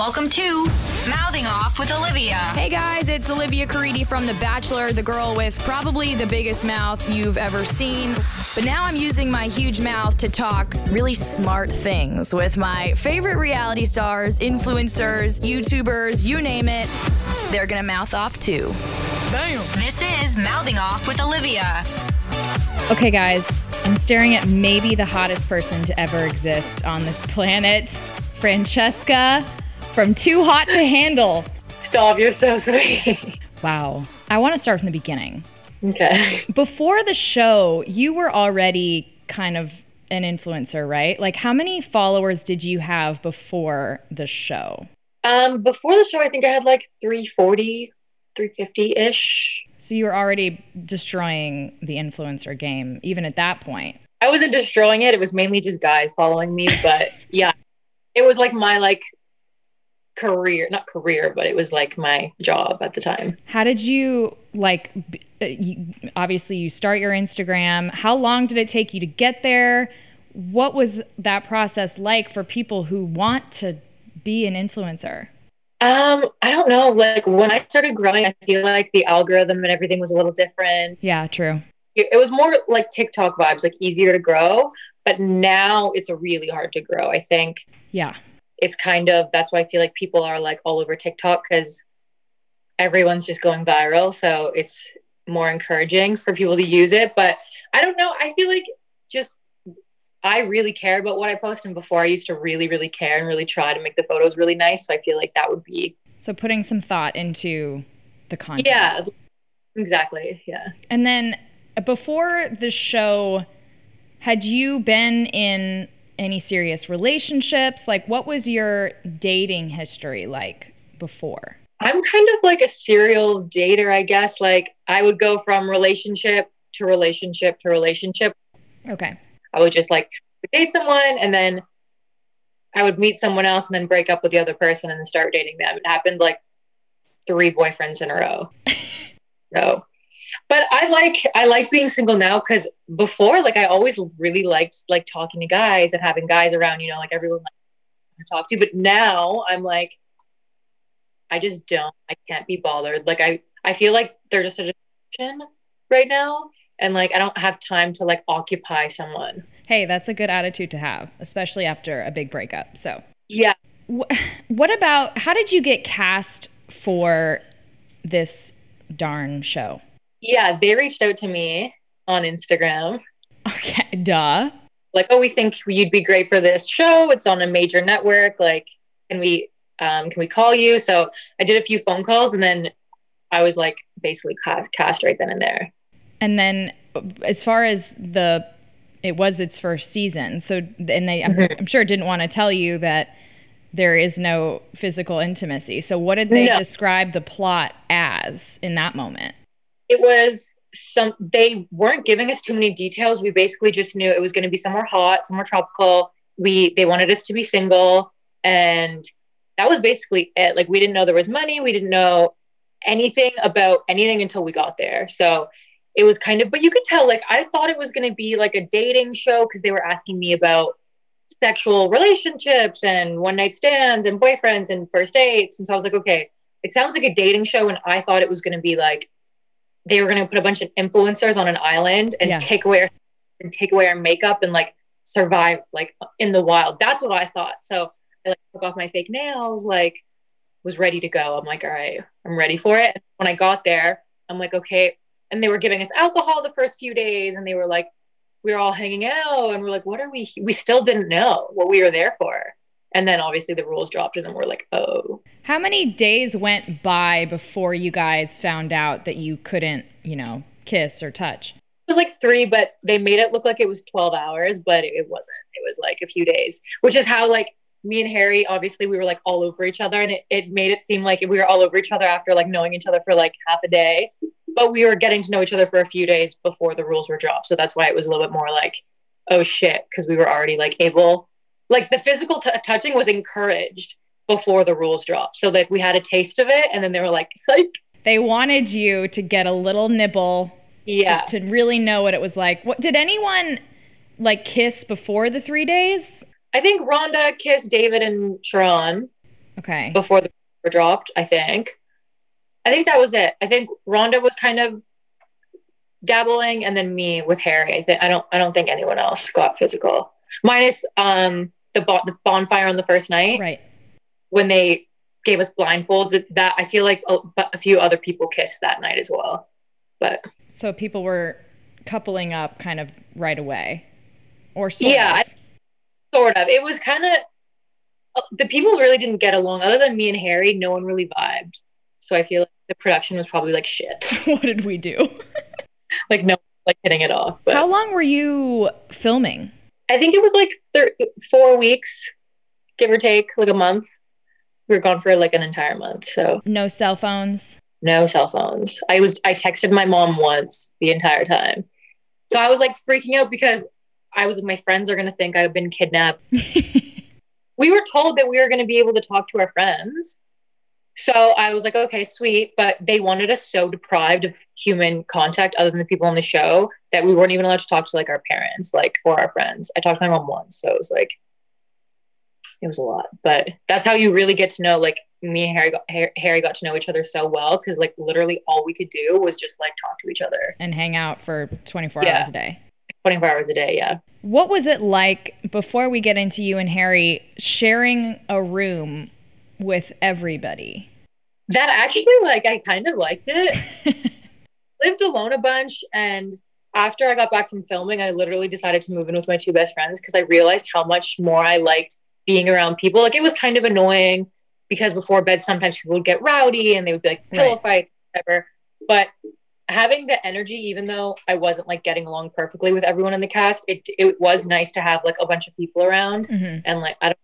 Welcome to Mouthing Off with Olivia. Hey guys, it's Olivia Caridi from The Bachelor, the girl with probably the biggest mouth you've ever seen. But now I'm using my huge mouth to talk really smart things with my favorite reality stars, influencers, YouTubers, you name it. They're gonna mouth off too. Bam. This is Mouthing Off with Olivia. Okay, guys, I'm staring at maybe the hottest person to ever exist on this planet, Francesca from Too Hot to Handle. Stop, you're so sweet. Wow. I want to start from the beginning. Okay. Before the show, you were already kind of an influencer, right? Like, how many followers did you have before the show? Um, before the show, I think I had like 340, 350 ish. So you were already destroying the influencer game, even at that point. I wasn't destroying it. It was mainly just guys following me. But yeah, it was like my like career, not career, but it was like my job at the time. How did you like? uh, You, obviously, you start your Instagram. How long did it take you to get there? What was that process like for people who want to be an influencer? Um, I don't know. Like when I started growing, I feel like the algorithm and everything was a little different. Yeah, true. It, it was more like TikTok vibes, like easier to grow. But now it's really hard to grow. I think Yeah. It's kind of that's why I feel like people are like all over TikTok because everyone's just going viral. So it's more encouraging for people to use it. But I don't know. I feel like just I really care about what I post. And before I used to really, really care and really try to make the photos really nice. So I feel like that would be, So putting some thought into the content. yeah, exactly. Yeah. And then uh, before the show, had you been in any serious relationships? Like, what was your dating history like before? I'm kind of like a serial dater, I guess. Like I would go from relationship to relationship to relationship. Okay. I would just like date someone and then I would meet someone else and then break up with the other person and then start dating them. It happened like three boyfriends in a row. so, but I like I like being single now because before, like I always really liked like talking to guys and having guys around. You know, like everyone like, to talk to. But now I'm like, I just don't. I can't be bothered. Like I I feel like they're just a distraction right now, and like I don't have time to like occupy someone. Hey, that's a good attitude to have, especially after a big breakup. So, Yeah. what about how did you get cast for this darn show? Yeah, they reached out to me on Instagram. Okay, duh. Like, oh, we think you'd be great for this show. It's on a major network. Like, can we um, can we call you? So I did a few phone calls, and then I was like basically cast right then and there. And then, as far as the, it was its first season. So, and they, I'm, Mhm. I'm sure, didn't want to tell you that there is no physical intimacy. So, what did they No. describe the plot as in that moment? It was some. They weren't giving us too many details. We basically just knew it was going to be somewhere hot, somewhere tropical. We they wanted us to be single, and that was basically it. Like we didn't know there was money. We didn't know anything about anything until we got there. So it was kind of, but you could tell, like, I thought it was going to be like a dating show because they were asking me about sexual relationships and one night stands and boyfriends and first dates. And so I was like, okay, it sounds like a dating show. And I thought it was going to be like they were going to put a bunch of influencers on an island and Yeah. take away our, and take away our makeup and like survive like in the wild. That's what I thought. So I like took off my fake nails, like was ready to go. I'm like, all right, I'm ready for it. And when I got there, I'm like, okay. And they were giving us alcohol the first few days, and they were like, we were all hanging out, and we're like, what are we? We still didn't know what we were there for. And then obviously the rules dropped, and then we're like, oh, How many days went by before you guys found out that you couldn't, you know, kiss or touch? it was like three, but they made it look like it was 12 hours, but it wasn't. It was like a few days, which is how like me and Harry, obviously we were like all over each other and it, it made it seem like we were all over each other after like knowing each other for like half a day. But we were getting to know each other for a few days before the rules were dropped. So that's why it was a little bit more like, oh shit, because we were already like able, like the physical t- touching was encouraged before the rules dropped. So like we had a taste of it and then they were like, psych. They wanted you to get a little nibble Yeah. just to really know what it was like. What did anyone like kiss before the three days? I think Rhonda kissed David and Sharron. Okay. before the were dropped. I think. I think that was it. I think Rhonda was kind of dabbling, and then me with Harry. I think I don't. I don't think anyone else got physical, minus um the, bon- the bonfire on the first night Right. when they gave us blindfolds. That- That I feel like a, a few other people kissed that night as well. But So people were coupling up kind of right away. Or sort Yeah, of. sort of. It was kind of uh, the people really didn't get along. Other than me and Harry, no one really vibed. So I feel like the production was probably like shit. what did we do? like no, like hitting it off. But How long were you filming? I think it was like thir- four weeks, give or take, like a month. We were gone for like an entire month, so No cell phones. no cell phones. I was I texted my mom once the entire time, so I was like freaking out because I was my friends are gonna think I've been kidnapped. we were told that we were going to be able to talk to our friends. So I was like, okay, sweet. But they wanted us so deprived of human contact other than the people on the show that we weren't even allowed to talk to like our parents, like or our friends. I talked to my mom once. So it was like, it was a lot. But that's how you really get to know, like, me and Harry got, Harry got to know each other so well because, like, literally all we could do was just like talk to each other and hang out for 24 Yeah. hours a day. 24 hours a day. Yeah. What was it like before we get into you and Harry sharing a room with everybody? That actually, like, I kind of liked it. lived alone a bunch and after I got back from filming, I literally decided to move in with my two best friends because I realized how much more I liked being around people. Like it was kind of annoying because before bed sometimes people would get rowdy and they would be like pillow Right. fights, whatever. But having the energy, even though I wasn't like getting along perfectly with everyone in the cast, it it was nice to have like a bunch of people around Mhm. and like I don't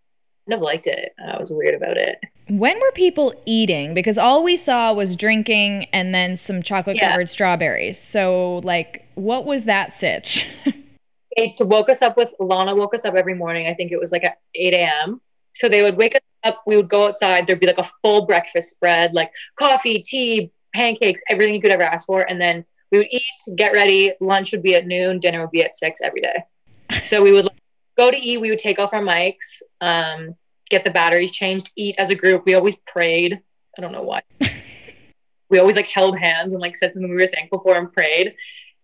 kind of liked it. I was weird about it. When were people eating? Because all we saw was drinking and then some chocolate covered strawberries. So, like, what was that sitch? they to woke us up with Lana woke us up every morning. I think it was like at 8 a.m. So they would wake us up. We would go outside. There'd be like a full breakfast spread, like coffee, tea, pancakes, everything you could ever ask for. And then we would eat, get ready. Lunch would be at noon. Dinner would be at six every day. So we would like, go to eat. We would take off our mics, um, get the batteries changed, eat as a group. We always prayed. I don't know why. we always like held hands and like said something we were thankful for and prayed.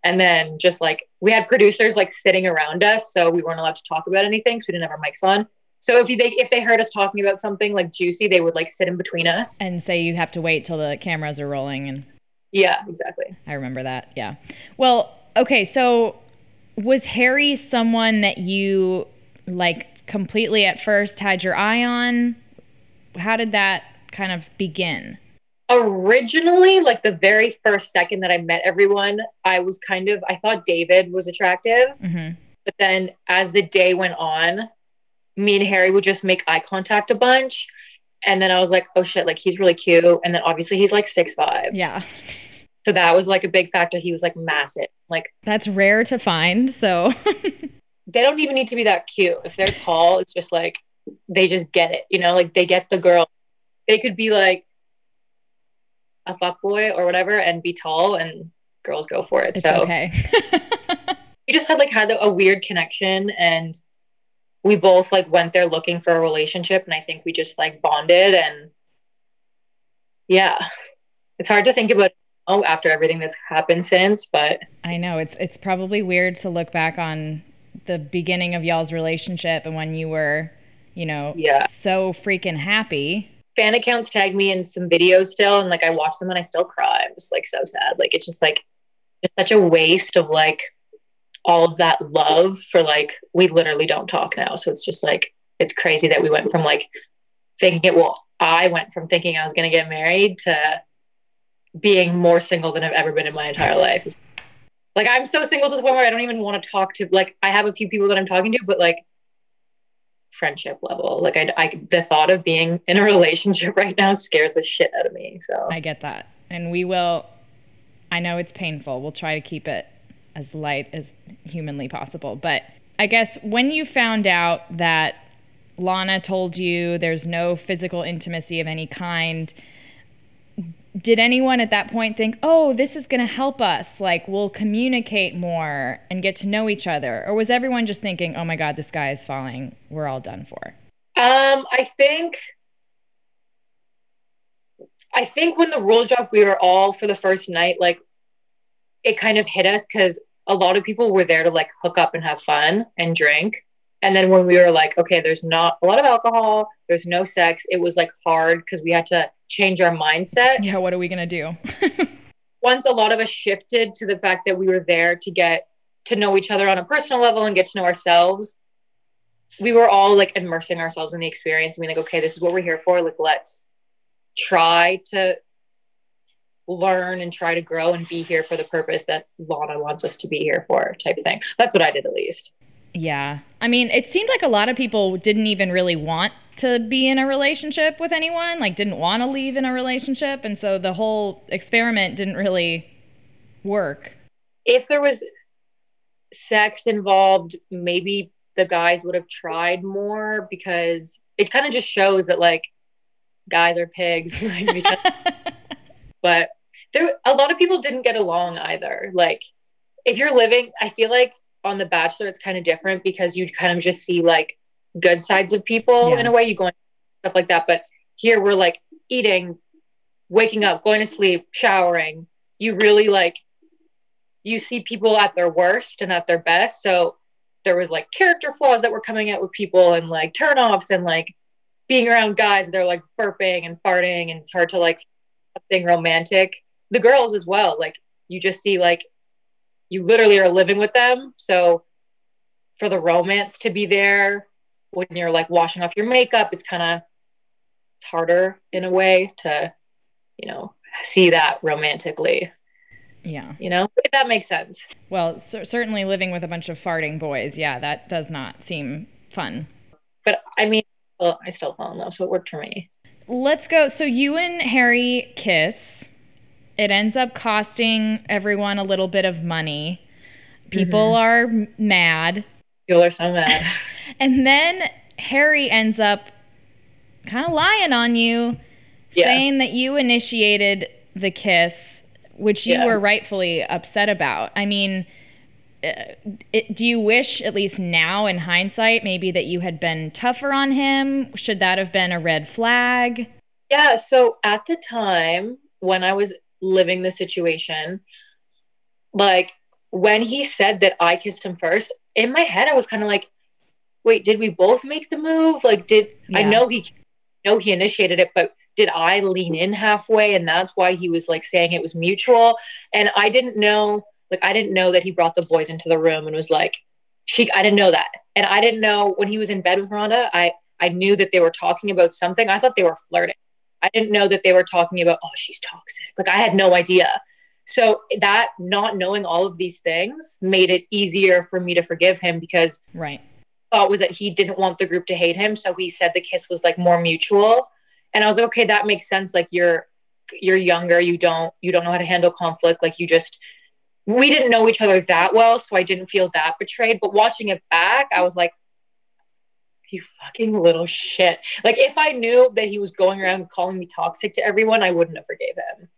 And then just like we had producers like sitting around us, so we weren't allowed to talk about anything, so we didn't have our mics on. So if you, they if they heard us talking about something like juicy, they would like sit in between us. and say you have to wait till the cameras are rolling. And Yeah, exactly. I remember that. Yeah. Well, okay. So, was Harry someone that you like completely at first had your eye on? How did that kind of begin? Originally, like the very first second that I met everyone, I was kind of I thought David was attractive, hmm but then as the day went on, me and Harry would just make eye contact a bunch. And then I was like, oh shit, like he's really cute. And then obviously he's like six five. Yeah. So that was like a big factor. He was like massive. Like That's rare to find. So, they don't even need to be that cute. If they're tall, it's just like they just get it, you know, like they get the girl. They could be like a fuck boy or whatever and be tall and girls go for it. it's so okay. we just had like had a weird connection and we both like went there looking for a relationship and I think we just like bonded and yeah. It's hard to think about oh after everything that's happened since, but I know it's it's probably weird to look back on the beginning of y'all's relationship and when you were, you know, Yeah. so freaking happy. fan accounts tag me in some videos still and like I watch them and I still cry. I'm just like so sad. Like it's just like it's such a waste of like all of that love for like we literally don't talk now. So it's just like it's crazy that we went from like thinking it well, I went from thinking I was gonna get married to being more single than I've ever been in my entire life. Like I'm so single to the point where I don't even want to talk to like I have a few people that I'm talking to, but like friendship level. Like I, I the thought of being in a relationship right now scares the shit out of me. So I get that. And we will I know it's painful. We'll try to keep it as light as humanly possible. But I guess when you found out that Lana told you there's no physical intimacy of any kind, did anyone at that point think, oh, this is going to help us? Like, we'll communicate more and get to know each other? Or was everyone just thinking, oh my God, this guy is falling. We're all done for? um I think I think when the rules dropped, we were all for the first night, like it kind of hit us because a lot of people were there to like hook up and have fun and drink. And then when we were like, okay, there's not a lot of alcohol, there's no sex, it was like hard because we had to change our mindset. Yeah, what are we going to do? Once a lot of us shifted to the fact that we were there to get to know each other on a personal level and get to know ourselves, we were all like immersing ourselves in the experience and being like, okay, this is what we're here for. Like, let's try to learn and try to grow and be here for the purpose that Lana wants us to be here for, type thing. That's what I did at least. Yeah. I mean, it seemed like a lot of people didn't even really want to be in a relationship with anyone, like, didn't want to leave in a relationship. And so the whole experiment didn't really work. If there was sex involved, maybe the guys would have tried more because it kind of just shows that, like, guys are pigs. but there, a lot of people didn't get along either. Like, if you're living, I feel like on The Bachelor, it's kind of different because you kind of just see like good sides of people yeah. in a way. You go and stuff like that. But here we're like eating, waking up, going to sleep, showering. You really like, you see people at their worst and at their best. So there was like character flaws that were coming out with people and like turnoffs and like being around guys. They're like burping and farting and it's hard to like something romantic. The girls as well. Like you just see like you literally are living with them. So for the romance to be there when you're like washing off your makeup, it's kind of it's harder in a way to, you know, see that romantically. Yeah. You know, if that makes sense. Well, c- certainly living with a bunch of farting boys, yeah, that does not seem fun. But I mean, well, I still fall in love, so it worked for me. Let's go. So you and Harry kiss. It ends up costing everyone a little bit of money. People mm-hmm. are mad. People are so mad. and then Harry ends up kind of lying on you, yeah. saying that you initiated the kiss, which you yeah. were rightfully upset about. I mean, uh, it, do you wish, at least now in hindsight, maybe that you had been tougher on him? Should that have been a red flag? Yeah. So at the time when I was living the situation. Like when he said that I kissed him first, in my head I was kind of like, wait, did we both make the move? Like did yeah. I know he know he initiated it, but did I lean in halfway and that's why he was like saying it was mutual? And I didn't know like I didn't know that he brought the boys into the room and was like she I didn't know that. And I didn't know when he was in bed with Rhonda, I I knew that they were talking about something. I thought they were flirting. I didn't know that they were talking about, oh, she's toxic. Like I had no idea. So that not knowing all of these things made it easier for me to forgive him because right thought was that he didn't want the group to hate him. So he said the kiss was like more mutual. And I was like, okay, that makes sense. Like you're you're younger, you don't you don't know how to handle conflict. Like you just we didn't know each other that well, so I didn't feel that betrayed. But watching it back, I was like, you fucking little shit. Like if I knew that he was going around calling me toxic to everyone, I wouldn't have forgave him.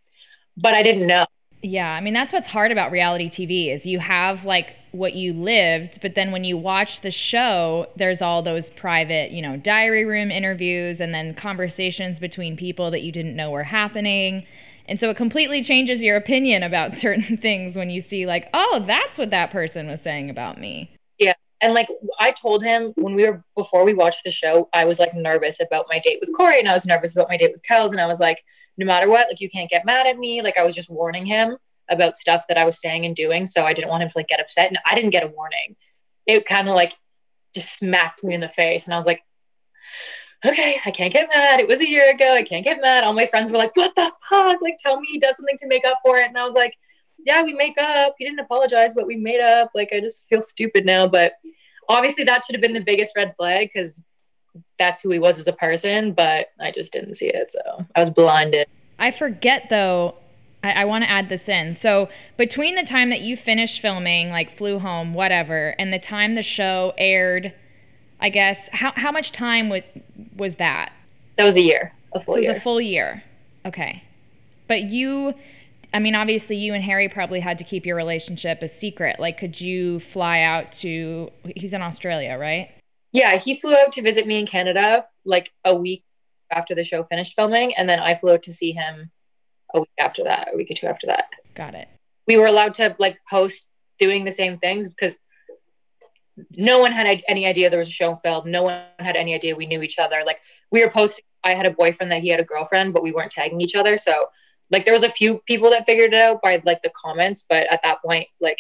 But I didn't know. Yeah, I mean that's what's hard about reality TV is you have like what you lived, but then when you watch the show, there's all those private, you know, diary room interviews and then conversations between people that you didn't know were happening. And so it completely changes your opinion about certain things when you see like, oh, that's what that person was saying about me. Yeah. And like I told him when we were before we watched the show, I was like nervous about my date with Corey and I was nervous about my date with Kelz. And I was like, no matter what, like you can't get mad at me. Like I was just warning him about stuff that I was saying and doing. So I didn't want him to like get upset. And I didn't get a warning. It kind of like just smacked me in the face. And I was like, okay, I can't get mad. It was a year ago. I can't get mad. All my friends were like, what the fuck? Like, tell me he does something to make up for it. And I was like, yeah, we make up. He didn't apologize, but we made up. Like, I just feel stupid now. But obviously, that should have been the biggest red flag because that's who he was as a person. But I just didn't see it. So I was blinded. I forget though. I, I want to add this in. So between the time that you finished filming, like flew home, whatever, and the time the show aired, I guess how how much time was was that? That was a year. A full so it was a full year. Okay. But you I mean, obviously, you and Harry probably had to keep your relationship a secret. Like, could you fly out to, he's in Australia, right? Yeah, he flew out to visit me in Canada like a week after the show finished filming, and then I flew out to see him a week after that, a week or two after that. Got it. We were allowed to like post doing the same things because no one had any idea there was a show film. No one had any idea we knew each other. Like we were posting. I had a boyfriend that he had a girlfriend, but we weren't tagging each other. So like there was a few people that figured it out by like the comments, but at that point, like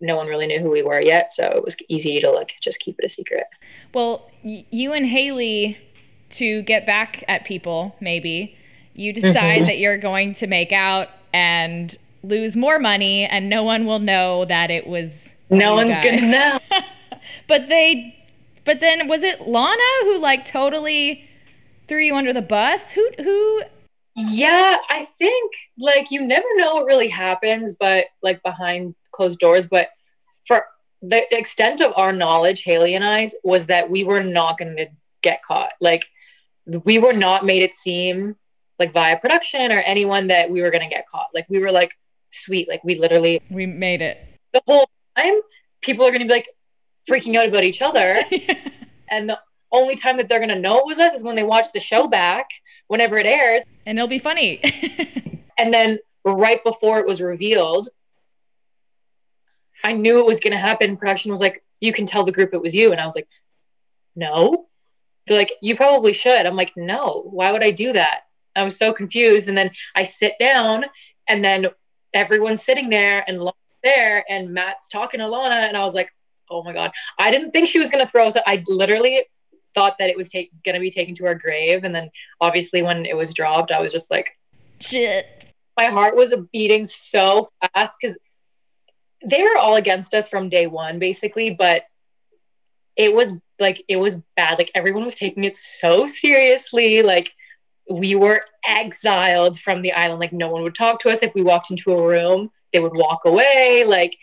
no one really knew who we were yet. So it was easy to like just keep it a secret. Well, y- you and Haley, to get back at people, maybe you decide Mhm. that you're going to make out and lose more money, and no one will know that it was. No you one guys. could know. but they, but then was it Lana who like totally threw you under the bus? Who who? Yeah, I think like you never know what really happens, but like behind closed doors. But for the extent of our knowledge, Haley and I's, was that we were not going to get caught. Like we were not made it seem like via production or anyone that we were going to get caught. Like we were like sweet. Like we literally We made it. the whole time people are going to be like freaking out about each other. and the only time that they're going to know it was us is when they watch the show back whenever it airs and it'll be funny. and then right before it was revealed i knew it was going to happen production was like you can tell the group it was you and i was like no they're like you probably should i'm like no why would i do that i was so confused and then i sit down and then everyone's sitting there and Lana's there and matt's talking to lana and i was like oh my god i didn't think she was going to throw us i literally thought that it was take, going to be taken to her grave and then obviously when it was dropped i was just like Shit. my heart was beating so fast because they were all against us from day one, basically. But it was like it was bad. Like everyone was taking it so seriously. Like we were exiled from the island. Like no one would talk to us if we walked into a room. They would walk away. Like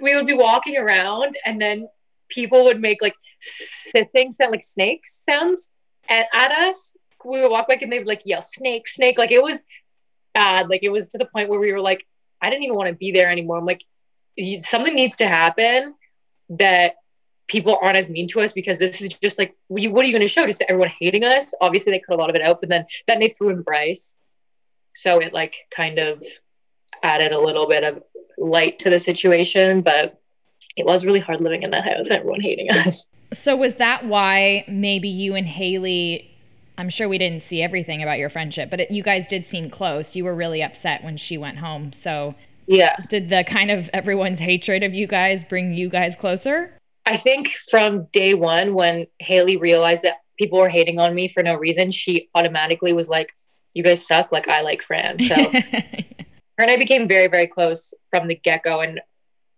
we would be walking around, and then people would make like sithing sound like snakes sounds and at us. We would walk back and they would like yell snake, snake. Like it was bad. Like it was to the point where we were like, I didn't even want to be there anymore. I'm like, something needs to happen that people aren't as mean to us because this is just like, what are you, what are you going to show? Just everyone hating us? Obviously, they cut a lot of it out, but then then they threw in Bryce, so it like kind of added a little bit of light to the situation. But it was really hard living in that house and everyone hating us. So was that why maybe you and Haley? I'm sure we didn't see everything about your friendship, but it, you guys did seem close. You were really upset when she went home. So Yeah. did the kind of everyone's hatred of you guys bring you guys closer? I think from day one, when Haley realized that people were hating on me for no reason, she automatically was like, You guys suck. Like, I like Fran. So her and I became very, very close from the get go. And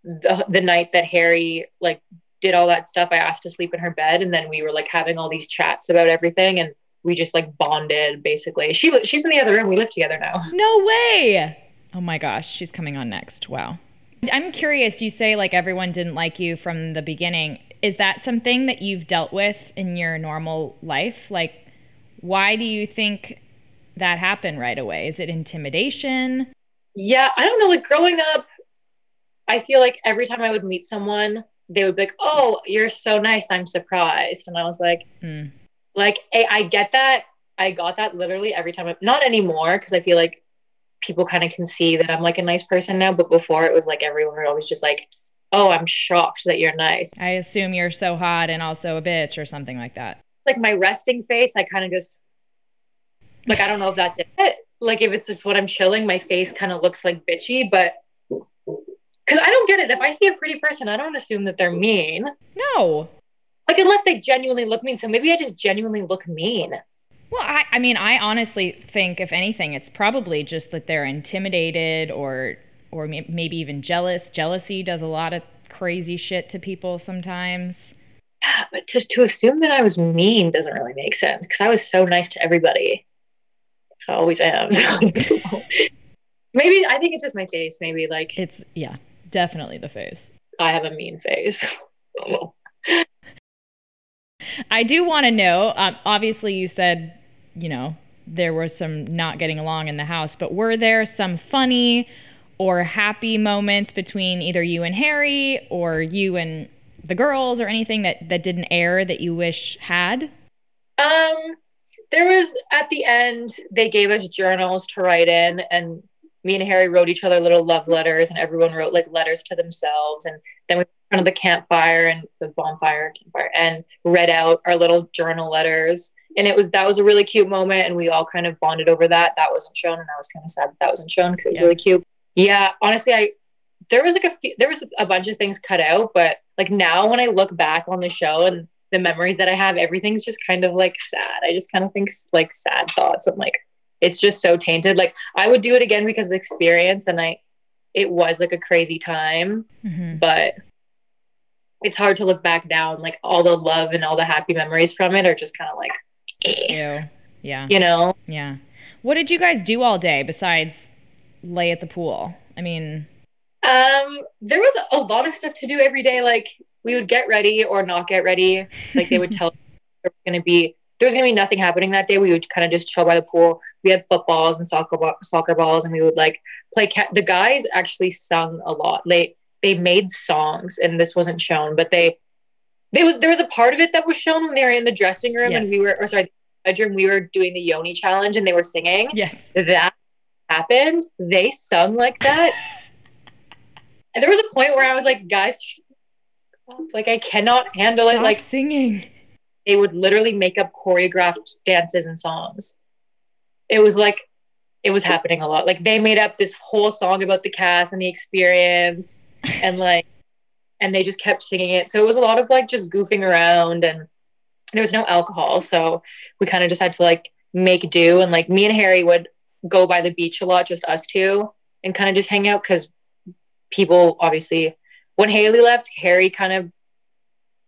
the, the night that Harry like did all that stuff, I asked to sleep in her bed. And then we were like having all these chats about everything. And we just like bonded basically. She She's in the other room. We live together now. no way. Oh my gosh, she's coming on next. Wow. I'm curious, you say like everyone didn't like you from the beginning. Is that something that you've dealt with in your normal life? Like, why do you think that happened right away? Is it intimidation? Yeah, I don't know. Like growing up, I feel like every time I would meet someone, they would be like, "Oh, you're so nice. I'm surprised." And I was like, Mm. like I, I get that. I got that literally every time. I, not anymore because I feel like people kind of can see that I'm like a nice person now. But before it was like everyone was always just like, "Oh, I'm shocked that you're nice." I assume you're so hot and also a bitch or something like that. Like my resting face, I kind of just like I don't know if that's it. Like if it's just what I'm chilling, my face kind of looks like bitchy, but because I don't get it. If I see a pretty person, I don't assume that they're mean. No. Like unless they genuinely look mean. So maybe I just genuinely look mean. Well, I, I mean, I honestly think, if anything, it's probably just that they're intimidated or, or maybe even jealous. Jealousy does a lot of crazy shit to people sometimes. Yeah, but to to assume that I was mean doesn't really make sense because I was so nice to everybody. I always am. So maybe I think it's just my face. Maybe like It's yeah, definitely the face. I have a mean face. I do want to know. Um, obviously, you said you know there was some not getting along in the house, but were there some funny or happy moments between either you and Harry or you and the girls or anything that that didn't air that you wish had? Um, there was at the end they gave us journals to write in and me and harry wrote each other little love letters and everyone wrote like letters to themselves and then we went in front of the campfire and the bonfire campfire and read out our little journal letters and it was that was a really cute moment and we all kind of bonded over that. That wasn't shown and i was kind of sad that, that wasn't shown because it was Yeah. really cute. Yeah honestly i there was like a few, there was a bunch of things cut out but like now when i look back on the show and the memories that i have everything's just kind of like sad. I just kind of think like sad thoughts. And like it's just so tainted. Like i would do it again because of the experience and i it was like a crazy time Mhm. but it's hard to look back now and like all the love and all the happy memories from it are just kind of like Ew. Yeah. you know Yeah. What did you guys do all day besides lay at the pool? I mean, Um, there was a lot of stuff to do every day. Like we would get ready or not get ready. Like they would tell us there was going to be there was going to be nothing happening that day. We would kind of just chill by the pool. We had footballs and soccer ball, soccer balls, and we would like play. Ca- the guys actually sung a lot. They they made songs, and this wasn't shown, but they there was there was a part of it that was shown when they were in the dressing room, and we were or sorry, bedroom. We were doing the Yoni challenge, and they were singing yes. that happened, they sung like that. and there was a point where I was like, guys, like I cannot handle it. Like singing. they would literally make up choreographed dances and songs. It was like it was happening a lot. Like they made up this whole song about the cast and the experience and like and they just kept singing it. So it was a lot of like just goofing around and there was no alcohol. So we kind of just had to like make do and like me and Harry would go by the beach a lot, just us two, and kind of just hang out because people obviously when Haley left, Harry kind of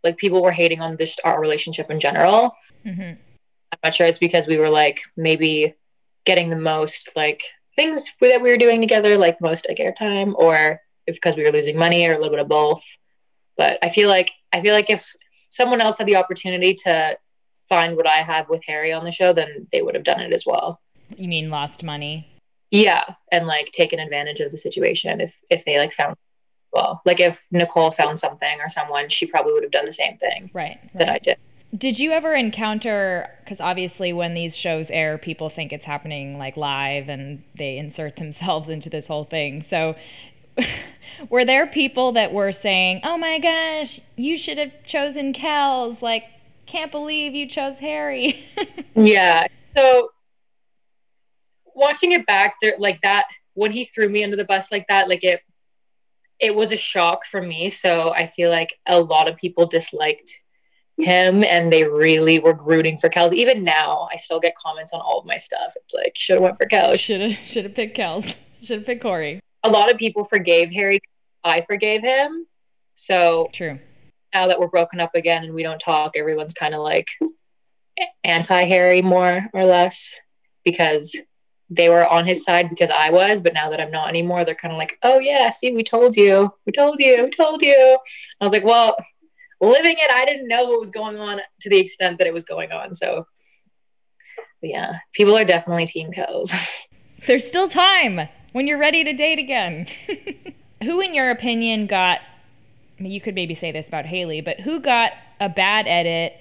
like people were hating on this our relationship in general. Mm-hmm. I'm not sure it's because we were like maybe getting the most like things that we were doing together, like most like airtime, or because we were losing money or a little bit of both. But I feel like I feel like if someone else had the opportunity to find what I have with Harry on the show, then they would have done it as well. You mean lost money? Yeah, and like taken advantage of the situation if if they like found well, like if Nicole found something or someone, she probably would have done the same thing Right. that right. I did. Did you ever encounter because obviously when these shows air, people think it's happening like live and they insert themselves into this whole thing. So were there people that were saying, "Oh my gosh, you should have chosen Kelz. Like can't believe you chose Harry." Yeah. So watching it back there like that when he threw me under the bus like that, like it it was a shock for me. So I feel like a lot of people disliked him and they really were rooting for Kelz. Even now, I still get comments on all of my stuff. It's like should have went for Kelz. should have should have picked Kelz. Should have picked Corey. A lot of people forgave Harry. I forgave him. So True. now that we're broken up again and we don't talk, everyone's kind of like anti Harry more or less because they were on his side because I was, but now that I'm not anymore, they're kind of like, oh yeah, see, we told you, we told you, we told you. I was like, well, living it, I didn't know what was going on to the extent that it was going on. So, but yeah, people are definitely team Kelz. There's still time when you're ready to date again. who, in your opinion, got, you could maybe say this about Haley, but who got a bad edit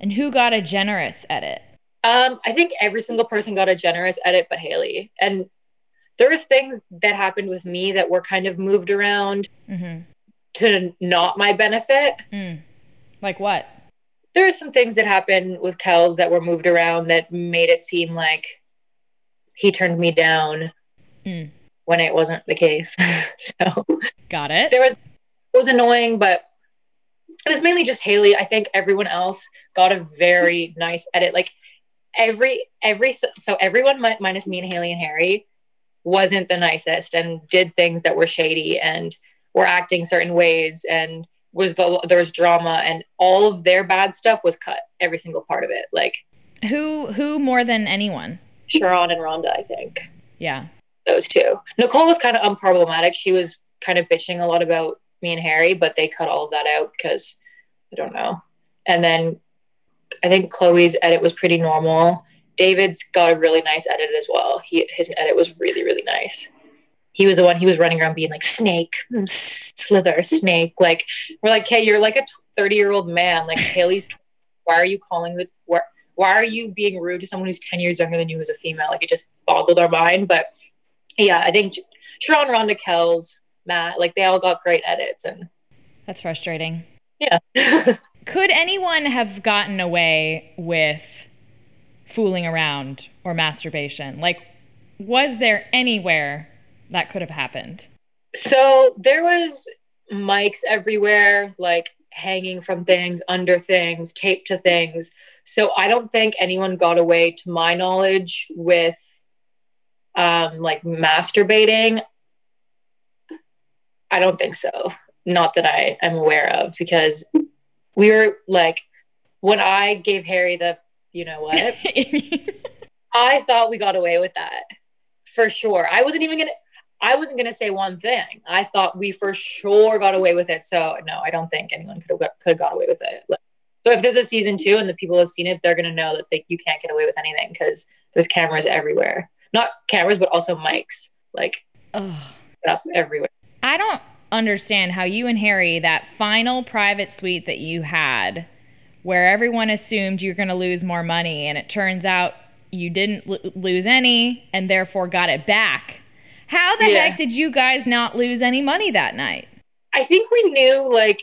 and who got a generous edit? Um, I think every single person got a generous edit, but Haley. And there was things that happened with me that were kind of moved around mm-hmm. to not my benefit. Mm. Like what? There are some things that happened with Kelz that were moved around that made it seem like he turned me down Mm. when it wasn't the case. so Got it. there was it was annoying, but it was mainly just Haley. I think everyone else got a very nice edit. Like every every so everyone mi- minus me and Haley and Harry wasn't the nicest and did things that were shady and were acting certain ways and was the there was drama and all of their bad stuff was cut every single part of it like Who who more than anyone? Sharron and Rhonda I think Yeah. Those two. Nicole was kind of unproblematic. She was kind of bitching a lot about me and Harry but they cut all of that out because I don't know. And then I think Chloe's edit was pretty normal. David's got a really nice edit as well. He his edit was really really nice. He was the one he was running around being like snake mm, slither snake. Like we're like hey you're like a 30 year old man. Like haley's why are you calling the where why are you being rude to someone who's 10 years younger than you as a female? Like it just boggled our mind. But yeah, I think Sharron, Rhonda, Kelz, Matt, like they all got great edits and That's frustrating. yeah. Could anyone have gotten away with fooling around or masturbation? Like, was there anywhere that could have happened? so there was mics everywhere, like hanging from things, under things, taped to things. So I don't think anyone got away, to my knowledge, with um like masturbating. I don't think so. Not that I am aware of, because we were like when I gave Harry the you know what? I thought we got away with that for sure. I wasn't even gonna. I wasn't gonna say one thing. I thought we for sure got away with it. So no, I don't think anyone could have got, could have got away with it. Like, so if there's a season two and the people have seen it, they're gonna know that they, you can't get away with anything because there's cameras everywhere. Not cameras, but also mics like Ugh. up everywhere. I don't understand how you and Harry, that final private suite that you had, where everyone assumed you're going to lose more money, and it turns out you didn't l- lose any and therefore got it back. How the Yeah. heck did you guys not lose any money that night? I think we knew like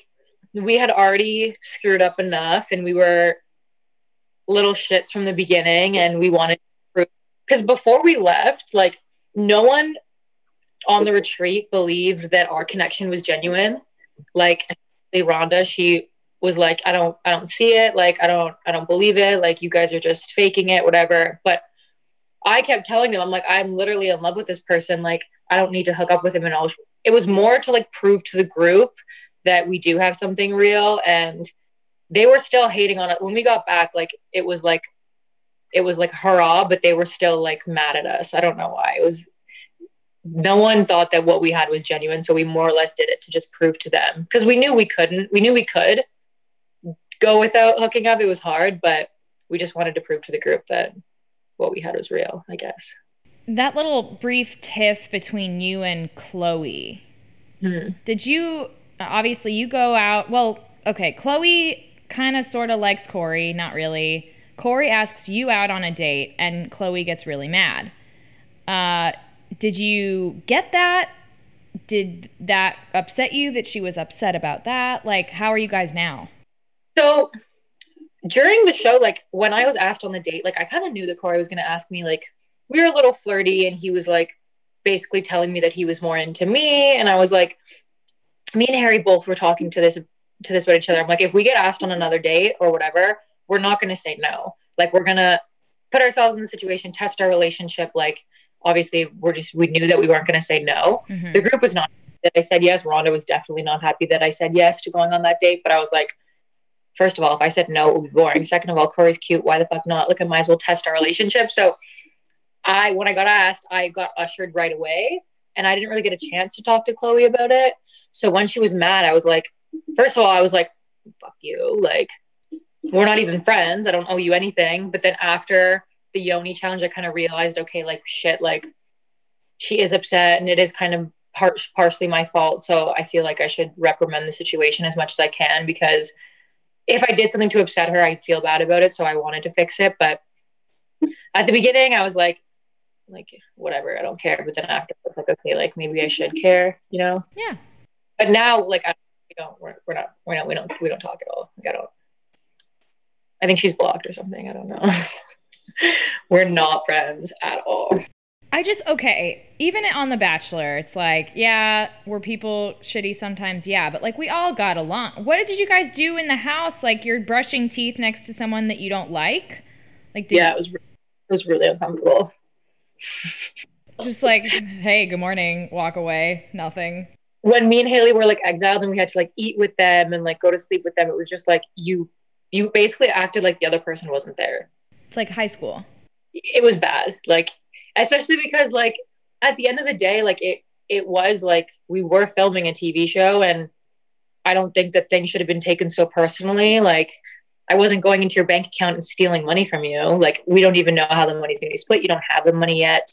we had already screwed up enough and we were little shits from the beginning and we wanted because before we left, like no one on the retreat believed that our connection was genuine. Like Rhonda, she was like, I don't I don't see it, like I don't I don't believe it, like you guys are just faking it, whatever. But I kept telling them, I'm like, I'm literally in love with this person. Like, I don't need to hook up with him and all. It was more to like prove to the group that we do have something real. And they were still hating on it. When we got back, like it was like it was like hurrah, but they were still like mad at us. I don't know why. It was no one thought that what we had was genuine. So we more or less did it to just prove to them. Because we knew we couldn't. We knew we could go without hooking up. It was hard, but we just wanted to prove to the group that what we had was real, I guess. That little brief tiff between you and Chloe. Hmm. Did you obviously you go out? Well, okay, Chloe kind of sort of likes Corey, not really. Corey asks you out on a date, and Chloe gets really mad. Uh, did you get that? Did that upset you that she was upset about that? Like, how are you guys now? So during the show, like when I was asked on the date, like I kind of knew that Corey was going to ask me. Like we were a little flirty, and he was like basically telling me that he was more into me, and I was like, me and Harry both were talking to this to this about each other. I'm like, if we get asked on another date or whatever, we're not going to say no. Like we're gonna put ourselves in the situation, test our relationship. Like obviously, we're just we knew that we weren't going to say no. Mhm. The group was not that I said yes. Rhonda was definitely not happy that I said yes to going on that date. But I was like, first of all, if I said no, it would be boring. Second of all, Corey's cute. Why the fuck not? Like I might as well test our relationship. So I, when I got asked, I got ushered right away, and I didn't really get a chance to talk to Chloe about it. So when she was mad, I was like, first of all, I was like, fuck you. Like, we're not even friends. I don't owe you anything. But then after the Yoni challenge, I kind of realized, okay, like shit, like she is upset and it is kind of par- partially my fault. So I feel like I should reprimand the situation as much as I can because if I did something to upset her, I'd feel bad about it. So I wanted to fix it. But at the beginning, I was like, like whatever, I don't care. But then after, I was like, okay, like maybe I should care, you know? Yeah. But now, like, I, we don't, we're, we're not, we're not, we don't, we don't talk at all. Like, I don't. I think she's blocked or something. I don't know. we're not friends at all. I just okay. Even on The Bachelor, it's like, yeah, were people shitty sometimes? Yeah, but like we all got along. What did you guys do in the house? Like you're brushing teeth next to someone that you don't like? Like, did yeah, it was, it was really uncomfortable. just like, hey, good morning, walk away, nothing. when me and Haley were like exiled and we had to like eat with them and like go to sleep with them, it was just like you you basically acted like the other person wasn't there. It's like high school. It was bad. Like especially because like at the end of the day, like it it was like we were filming a TV show and I don't think that things should have been taken so personally. Like I wasn't going into your bank account and stealing money from you. Like we don't even know how the money's going to be split. You don't have the money yet.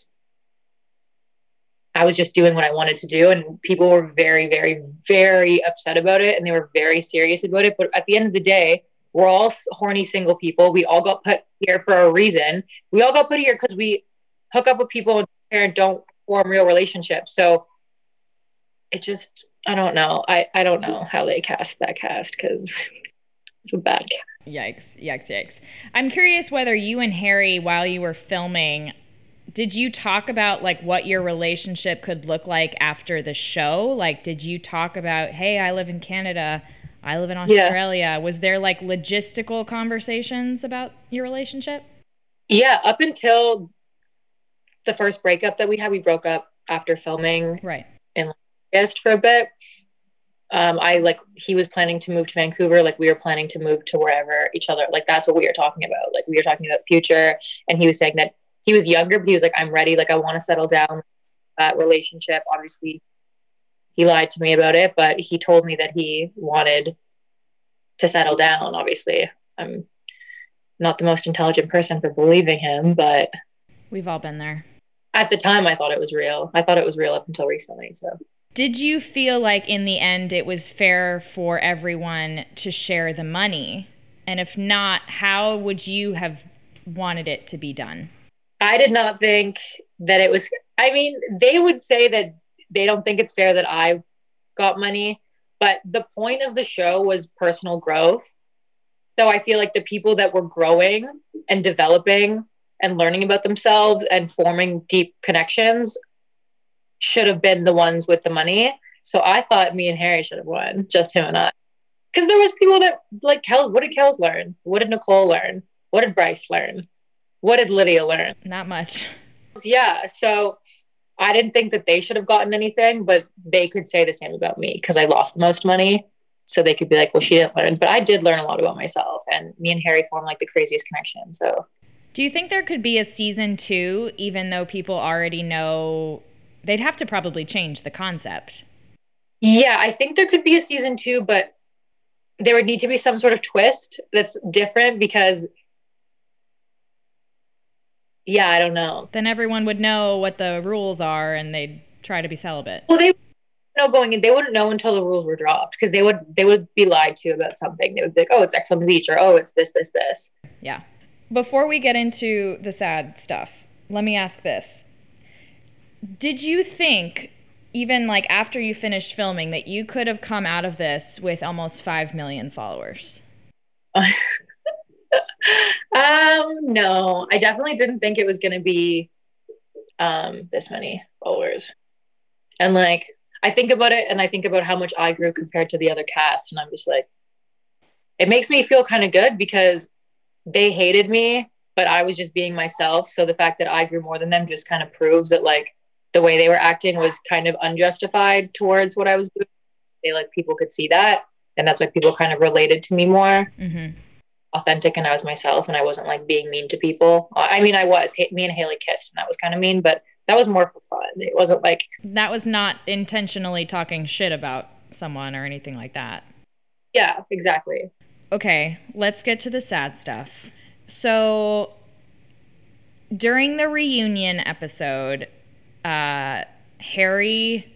I was just doing what I wanted to do, and people were very, very, very upset about it, and they were very serious about it. But at the end of the day, we're all horny single people. We all got put here for a reason. We all got put here because we hook up with people and don't form real relationships. So it just, I don't know. I, I don't know how they cast that cast because it's a bad cast. Yikes, yikes, yikes. I'm curious whether you and Harry, while you were filming, did you talk about like what your relationship could look like after the show? Like, did you talk about, hey, I live in Canada, I live in Australia? Yeah. Was there like logistical conversations about your relationship? Yeah, up until the first breakup that we had, we broke up after filming right in August for a bit um, I like he was planning to move to Vancouver, like we were planning to move to wherever each other, like that's what we were talking about. Like we were talking about future, and he was saying that he was younger, but he was like, I'm ready, like I want to settle down that relationship. Obviously, he lied to me about it, but he told me that he wanted to settle down. Obviously, I'm not the most intelligent person for believing him, but we've all been there. At the time, I thought it was real. I thought it was real up until recently. So did you feel like in the end it was fair for everyone to share the money? And if not, how would you have wanted it to be done? I did not think that it was, I mean, they would say that they don't think it's fair that I got money, but the point of the show was personal growth. So I feel like the people that were growing and developing and learning about themselves and forming deep connections should have been the ones with the money. So I thought me and Harry should have won, just him and I. Because there was people that like Kel. What did Kelz learn? What did Nicole learn? What did Bryce learn? What did Lydia learn? Not much. Yeah. So I didn't think that they should have gotten anything, but they could say the same about me because I lost the most money. So they could be like, well, she didn't learn. But I did learn a lot about myself. And me and Harry formed like the craziest connection. So do you think there could be a season two, even though people already know they'd have to probably change the concept. Yeah, I think there could be a season two, but there would need to be some sort of twist that's different because yeah, I don't know. Then everyone would know what the rules are and they'd try to be celibate. Well, they know going in, they wouldn't know until the rules were dropped because they would they would be lied to about something. They would be like, "Oh, it's Ex on the Beach," or "Oh, it's this, this, this." Yeah. Before we get into the sad stuff, let me ask this: did you think, even like after you finished filming, that you could have come out of this with almost 5 million followers? um, no, I definitely didn't think it was going to be um, this many followers. And like, I think about it and I think about how much I grew compared to the other cast. And I'm just like, it makes me feel kind of good because they hated me, but I was just being myself. So the fact that I grew more than them just kind of proves that like the way they were acting was kind of unjustified towards what I was doing. They like people could see that, and that's why people kind of related to me more. Mm-hmm. Authentic, and I was myself, and I wasn't like being mean to people. I mean, I was. Me and Haley kissed, and that was kind of mean, but that was more for fun. It wasn't like that was not intentionally talking shit about someone or anything like that. Yeah, exactly. Okay, let's get to the sad stuff. So during the reunion episode, uh, Harry,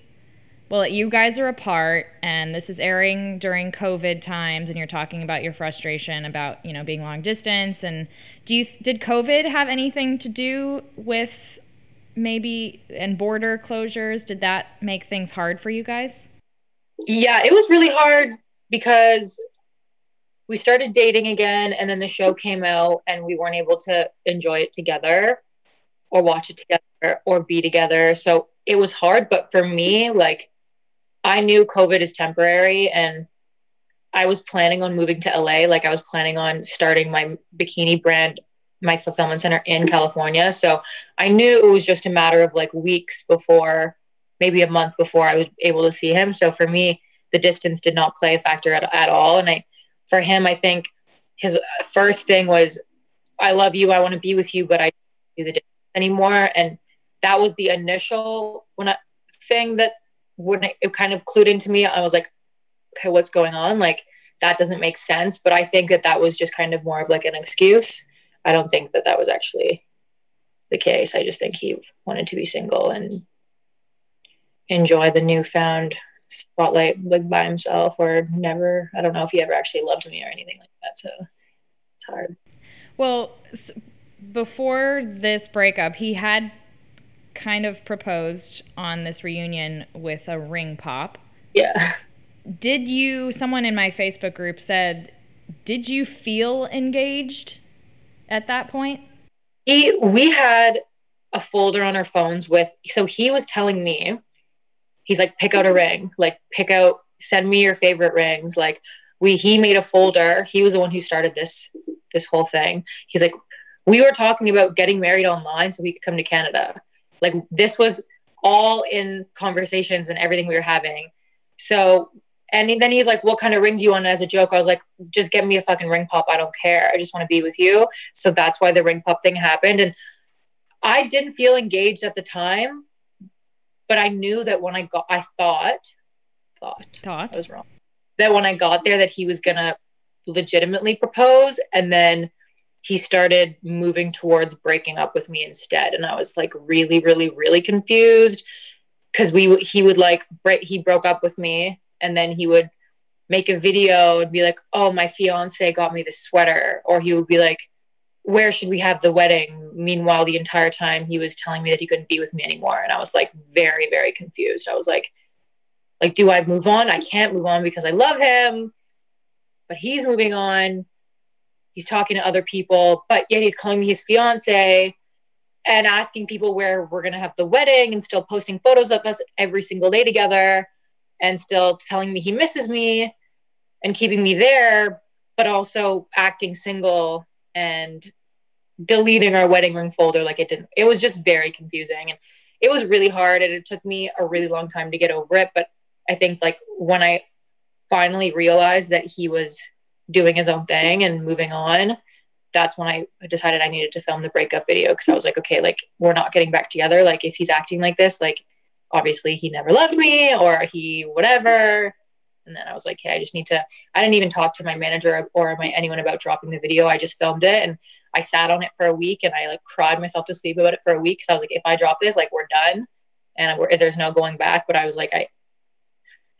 well, you guys are apart, and this is airing during COVID times, and you're talking about your frustration about you know being long distance. And do you did COVID have anything to do with maybe and border closures? Did that make things hard for you guys? Yeah, it was really hard because we started dating again and then the show came out and we weren't able to enjoy it together or watch it together or be together. So it was hard. But for me, like, I knew COVID is temporary and I was planning on moving to LA. Like, I was planning on starting my bikini brand, my fulfillment center in California. So I knew it was just a matter of like weeks before, maybe a month before I was able to see him. So for me, the distance did not play a factor at, at all. And I, for him, I think his first thing was, I love you. I want to be with you, but I do the anymore. And that was the initial when I, thing that when it kind of clued into me, I was like, okay, what's going on? Like that doesn't make sense. But I think that that was just kind of more of like an excuse. I don't think that that was actually the case. I just think he wanted to be single and enjoy the newfound spotlight like by himself or never I don't know if he ever actually loved me or anything like that. So it's hard. Well, before this breakup, he had kind of proposed on this reunion with a ring pop. Yeah. Did you someone in my Facebook group said did you feel engaged at that point? He we had a folder on our phones with so he was telling me he's like pick out a ring like pick out send me your favorite rings like we he made a folder he was the one who started this this whole thing he's like we were talking about getting married online so we could come to canada like this was all in conversations and everything we were having. So and then he's like what kind of ring do you want? As a joke i was like just get me a fucking ring pop. I don't care. I just want to be with you. So that's why the ring pop thing happened. And I didn't feel engaged at the time, but I knew that when I got, I thought, thought, thought. I was wrong. That when I got there, that he was gonna legitimately propose, and then he started moving towards breaking up with me instead, and I was like really, really, really confused because we he would like break he broke up with me, and then he would make a video and be like, "Oh, my fiance got me this sweater," or he would be like where should we have the wedding? Meanwhile, the entire time he was telling me that he couldn't be with me anymore. And I was like very, very confused. I was like, like, do I move on? I can't move on because I love him, but he's moving on. He's talking to other people, but yet he's calling me his fiance and asking people where we're going to have the wedding and still posting photos of us every single day together and still telling me he misses me and keeping me there, but also acting single and deleting our wedding ring folder like it didn't it was just very confusing. And it was really hard and it took me a really long time to get over it but i think like when i finally realized that he was doing his own thing and moving on that's when i decided i needed to film the breakup video because i was like okay like we're not getting back together like if he's acting like this like obviously he never loved me or he whatever and then I was like, hey, I just need to, I didn't even talk to my manager or my anyone about dropping the video. I just filmed it and I sat on it for a week and I like cried myself to sleep about it for a week. Cause I was like, if I drop this, like we're done and we're, there's no going back. But I was like, I,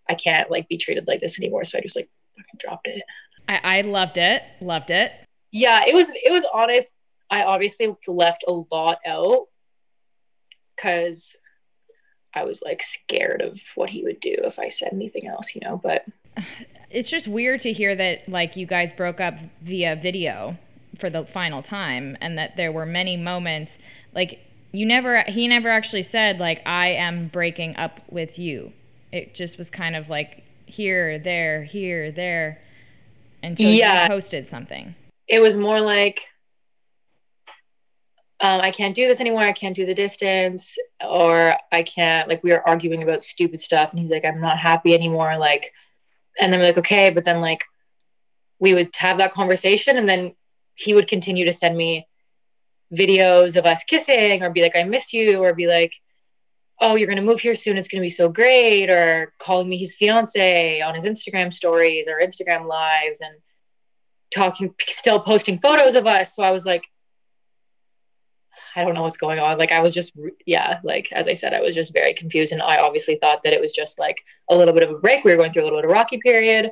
I can't like be treated like this anymore. So I just like fucking dropped it. I, I loved it. Loved it. Yeah, it was, it was honest. I obviously left a lot out because I was like scared of what he would do if I said anything else, you know, but it's just weird to hear that like you guys broke up via video for the final time and that there were many moments like you never he never actually said like I am breaking up with you. It just was kind of like here, there, here, there until yeah. you posted something. It was more like um, I can't do this anymore. I can't do the distance, or I can't. Like we were arguing about stupid stuff, and he's like, I'm not happy anymore. Like, and then we're like, okay, but then like we would have that conversation, and then he would continue to send me videos of us kissing, or be like, I miss you, or be like, oh, you're gonna move here soon. It's gonna be so great, or calling me his fiance on his Instagram stories or Instagram lives, and talking, still posting photos of us. So I was like I don't know what's going on. Like I was just, yeah, like as I said, I was just very confused. And I obviously thought that it was just like a little bit of a break. We were going through a little bit of rocky period.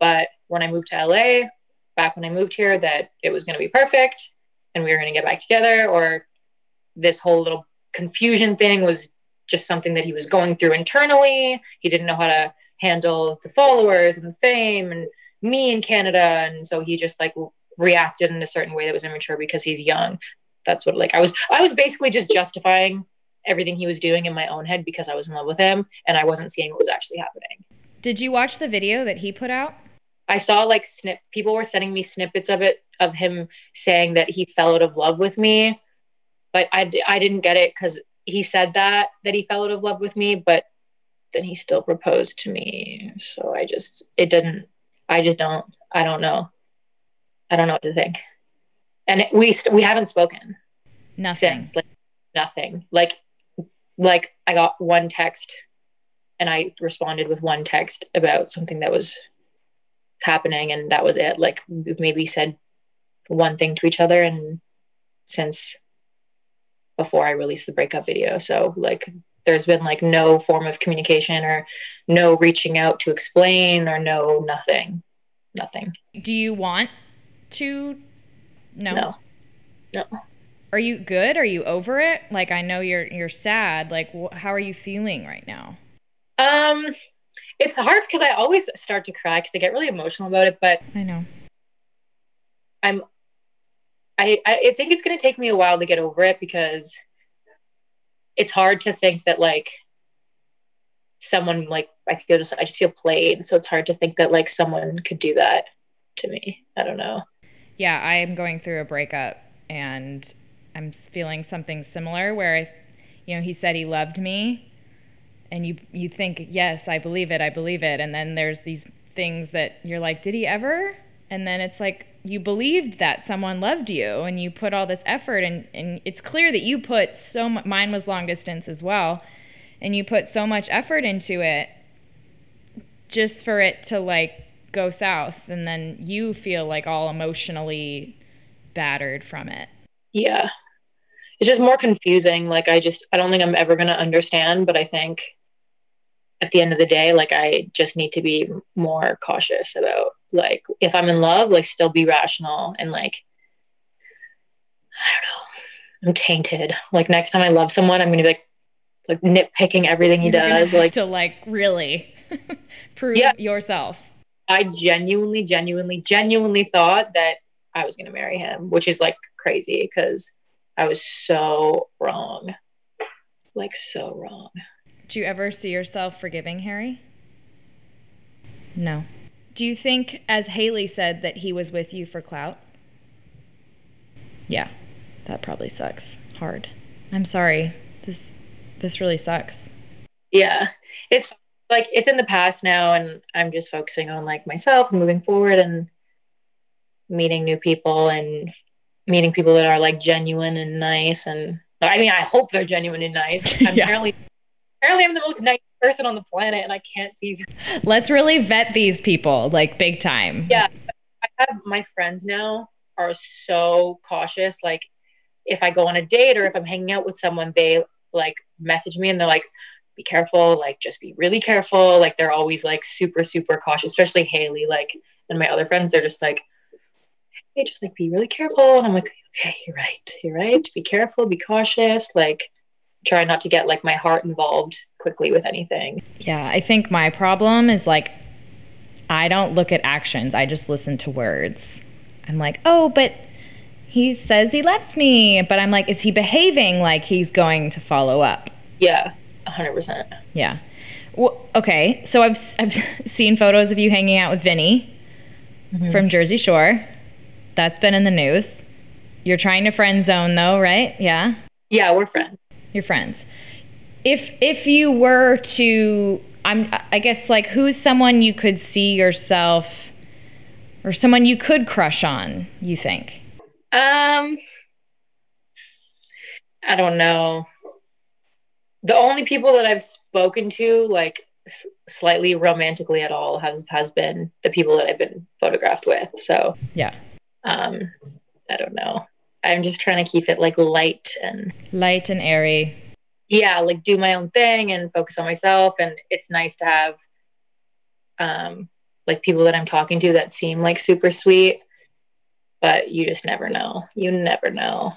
But when I moved to LA, back when I moved here, that it was going to be perfect and we were going to get back together. Or this whole little confusion thing was just something that he was going through internally. He didn't know how to handle the followers and the fame and me in Canada. And so he just like reacted in a certain way that was immature because he's young that's what like I was I was basically just justifying everything he was doing in my own head because I was in love with him and I wasn't seeing what was actually happening. Did you watch the video that he put out? I saw like snip people were sending me snippets of it of him saying that he fell out of love with me, but I I didn't get it cuz he said that that he fell out of love with me, but then he still proposed to me. So I just it didn't I just don't I don't know. I don't know what to think and we st- we haven't spoken nothing since, like nothing like like i got one text and i responded with one text about something that was happening and that was it like maybe said one thing to each other and since before i released the breakup video so like there's been like no form of communication or no reaching out to explain or no nothing. Nothing. Do you want to? No. No. No. Are you good? Are you over it? Like I know you're you're sad. Like wh- how are you feeling right now? Um, it's hard because I always start to cry because I get really emotional about it. But I know. I'm, I, I think it's gonna take me a while to get over it because it's hard to think that like someone like I feel just I just feel played. So it's hard to think that like someone could do that to me. I don't know. Yeah, I am going through a breakup and I'm feeling something similar where I, you know, he said he loved me and you you think, "Yes, I believe it. I believe it." And then there's these things that you're like, "Did he ever?" And then it's like you believed that someone loved you and you put all this effort and and it's clear that you put so much mine was long distance as well and you put so much effort into it just for it to like go south and then you feel like all emotionally battered from it. Yeah. It's just more confusing. Like I just I don't think I'm ever going to understand, but I think at the end of the day like I just need to be more cautious about like if I'm in love, like still be rational and like I don't know. I'm tainted. Like next time I love someone, I'm going to be like like nitpicking everything he You're does like to like really prove Yeah. yourself. I genuinely, genuinely, genuinely thought that I was going to marry him, which is like crazy because I was so wrong. Like, so wrong. Do you ever see yourself forgiving Harry? No. Do you think, as Haley said, that he was with you for clout? Yeah, that probably sucks. Hard. I'm sorry. This this really sucks. Yeah. It's like, it's in the past now, and I'm just focusing on like myself and moving forward and meeting new people and meeting people that are like genuine and nice. And I mean, I hope they're genuine and nice. I'm Yeah. apparently, apparently, I'm the most nice person on the planet, and I can't see Let's really vet these people like big time. Yeah. I have my friends now are so cautious. Like if I go on a date or if I'm hanging out with someone, they like message me and they're like, be careful, like just be really careful. Like they're always like super, super cautious, especially Haley, like and my other friends, they're just like, hey, just like be really careful. And I'm like, okay, you're right. You're right. Be careful, be cautious, like try not to get like my heart involved quickly with anything. Yeah, I think my problem is like I don't look at actions. I just listen to words. I'm like, "Oh, but he says he loves me." But I'm like, "Is he behaving like he's going to follow up?" Yeah, hundred percent. Yeah. Well, okay, so I've I've seen photos of you hanging out with Vinny mm-hmm. from Jersey Shore. That's been in the news. You're trying to friend zone though, right? Yeah. Yeah, we're friends. Your friends. If if you were to I'm I guess like who's someone you could see yourself or someone you could crush on, you think? Um, I don't know. The only people that I've spoken to, like s- slightly romantically at all, has has been the people that I've been photographed with. So, Yeah. um, I don't know. I'm just trying to keep it like light and Light and airy. yeah, like do my own thing and focus on myself. And it's nice to have, um, like people that I'm talking to that seem like super sweet, but you just never know. You never know.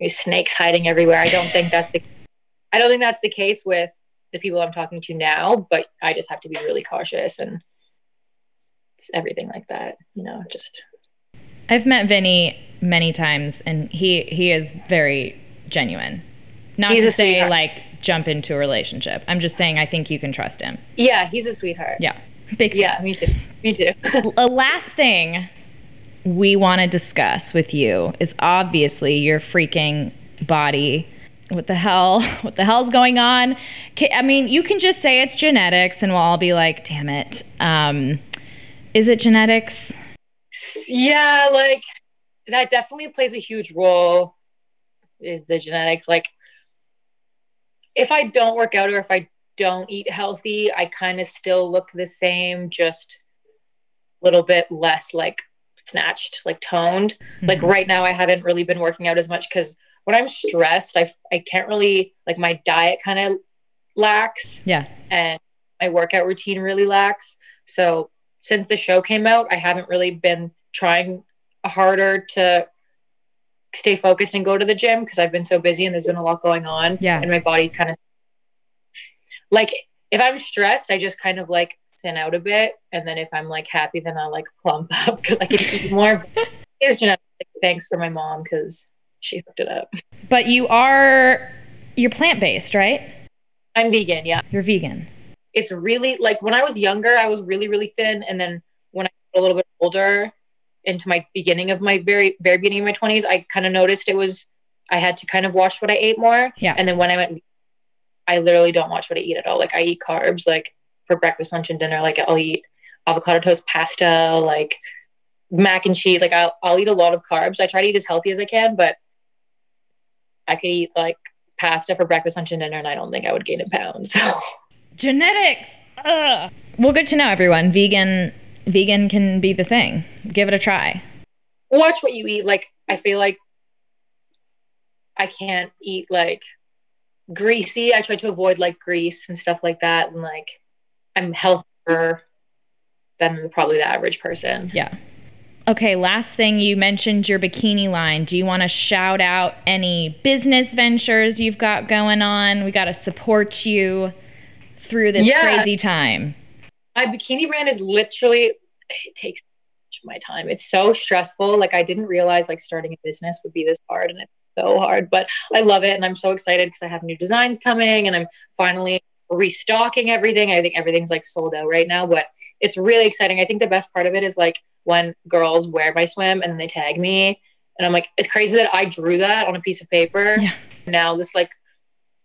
There's snakes hiding everywhere. I don't think that's the, I don't think that's the case with the people I'm talking to now, but I just have to be really cautious and it's everything like that, you know, just, I've met Vinny many times and he he is very genuine. Not He's to say sweetheart. like jump into a relationship. I'm just saying I think you can trust him. yeah, he's a sweetheart. Yeah. Big fan. Yeah, me too. Me too. a last thing we want to discuss with you is obviously your freaking body. What the hell? What the hell's going on? I mean, you can just say it's genetics, and we'll all be like, "Damn it!" Um, is it genetics? yeah like that definitely plays a huge role is the genetics like if i don't work out or if i don't eat healthy i kind of still look the same just a little bit less like snatched like toned hmm. like right now i haven't really been working out as much because when i'm stressed i i can't really like my diet kind of lacks. Yeah. and my workout routine really lacks. So since the show came out, I haven't really been trying harder to stay focused and go to the gym because I've been so busy and there's been a lot going on. Yeah. And my body kind of like if I'm stressed, I just kind of like thin out a bit. And then if I'm like happy, then I like plump up because I can eat more. It's genetic. Thanks for my mom because she hooked it up. But you are you're plant-based, right? I'm vegan, yeah. You're vegan. it's really like when I was younger, I was really, really thin. And then when I got a little bit older, into my beginning of my very, very beginning of my 20s, I kind of noticed it was, I had to kind of watch what I ate more. Yeah. And then when I went, I literally don't watch what I eat at all. Like I eat carbs, like for breakfast, lunch, and dinner. Like I'll eat avocado toast, pasta, like mac and cheese. Like I'll, I'll eat a lot of carbs. I try to eat as healthy as I can, but I could eat like pasta for breakfast, lunch, and dinner, and I don't think I would gain a pound. So. Genetics. Ugh. Well, good to know, everyone. Vegan, vegan can be the thing. Give it a try. watch what you eat. Like I feel like I can't eat like greasy. I try to avoid like grease and stuff like that. And like I'm healthier than probably the average person. Yeah. Okay, last thing you mentioned your bikini line. Do you want to shout out any business ventures you've got going on? We got to support you through this Yeah. crazy time. My bikini brand is literally it takes much of my time. It's so stressful. Like I didn't realize like starting a business would be this hard and it's so hard, but I love it and I'm so excited because I have new designs coming and I'm finally restocking everything. I think everything's like sold out right now, but it's really exciting. I think the best part of it is like when girls wear my swim and they tag me and I'm like, it's crazy that I drew that on a piece of paper. Yeah. Now this like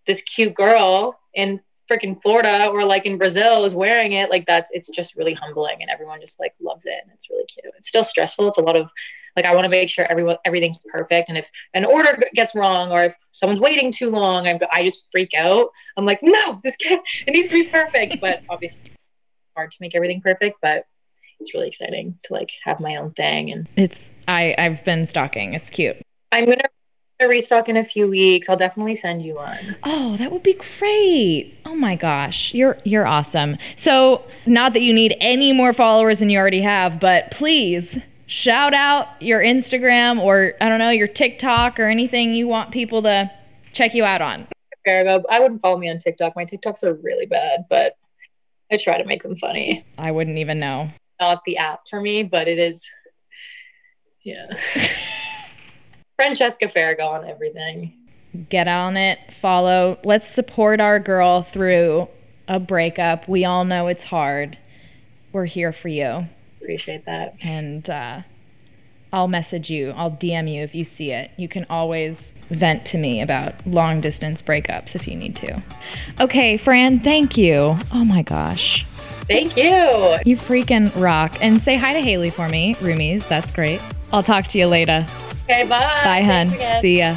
this cute girl in freaking Florida or like in Brazil is wearing it. Like that's it's just really humbling and everyone just like loves it and it's really cute. It's still stressful. It's a lot of like I want to make sure everyone everything's perfect and if an order gets wrong or if someone's waiting too long, I'm, I just freak out. I'm like, no, this can't. It needs to be perfect. But obviously, hard to make everything perfect. But it's really exciting to like have my own thing and It's I I've been stalking. It's cute. I'm gonna restock in a few weeks. I'll definitely send you one. Oh, that would be great. Oh my gosh. You're you're awesome. So, not that you need any more followers than you already have, but please shout out your Instagram or I don't know, your TikTok or anything you want people to check you out on. I wouldn't follow me on TikTok. My TikToks are really bad, but I try to make them funny. I wouldn't even know. Not the app for me, but it is. Yeah. Francesca Farago on everything. Get on it, follow. Let's support our girl through a breakup. We all know it's hard. We're here for you. Appreciate that. and uh, I'll message you. I'll DM you if you see it. You can always vent to me about long distance breakups if you need to. Okay, Fran, thank you. Oh my gosh. Thank you. You freaking rock. And say hi to Haley for me, roomies. That's great. I'll talk to you later. Okay, bye. Bye, hun. See ya.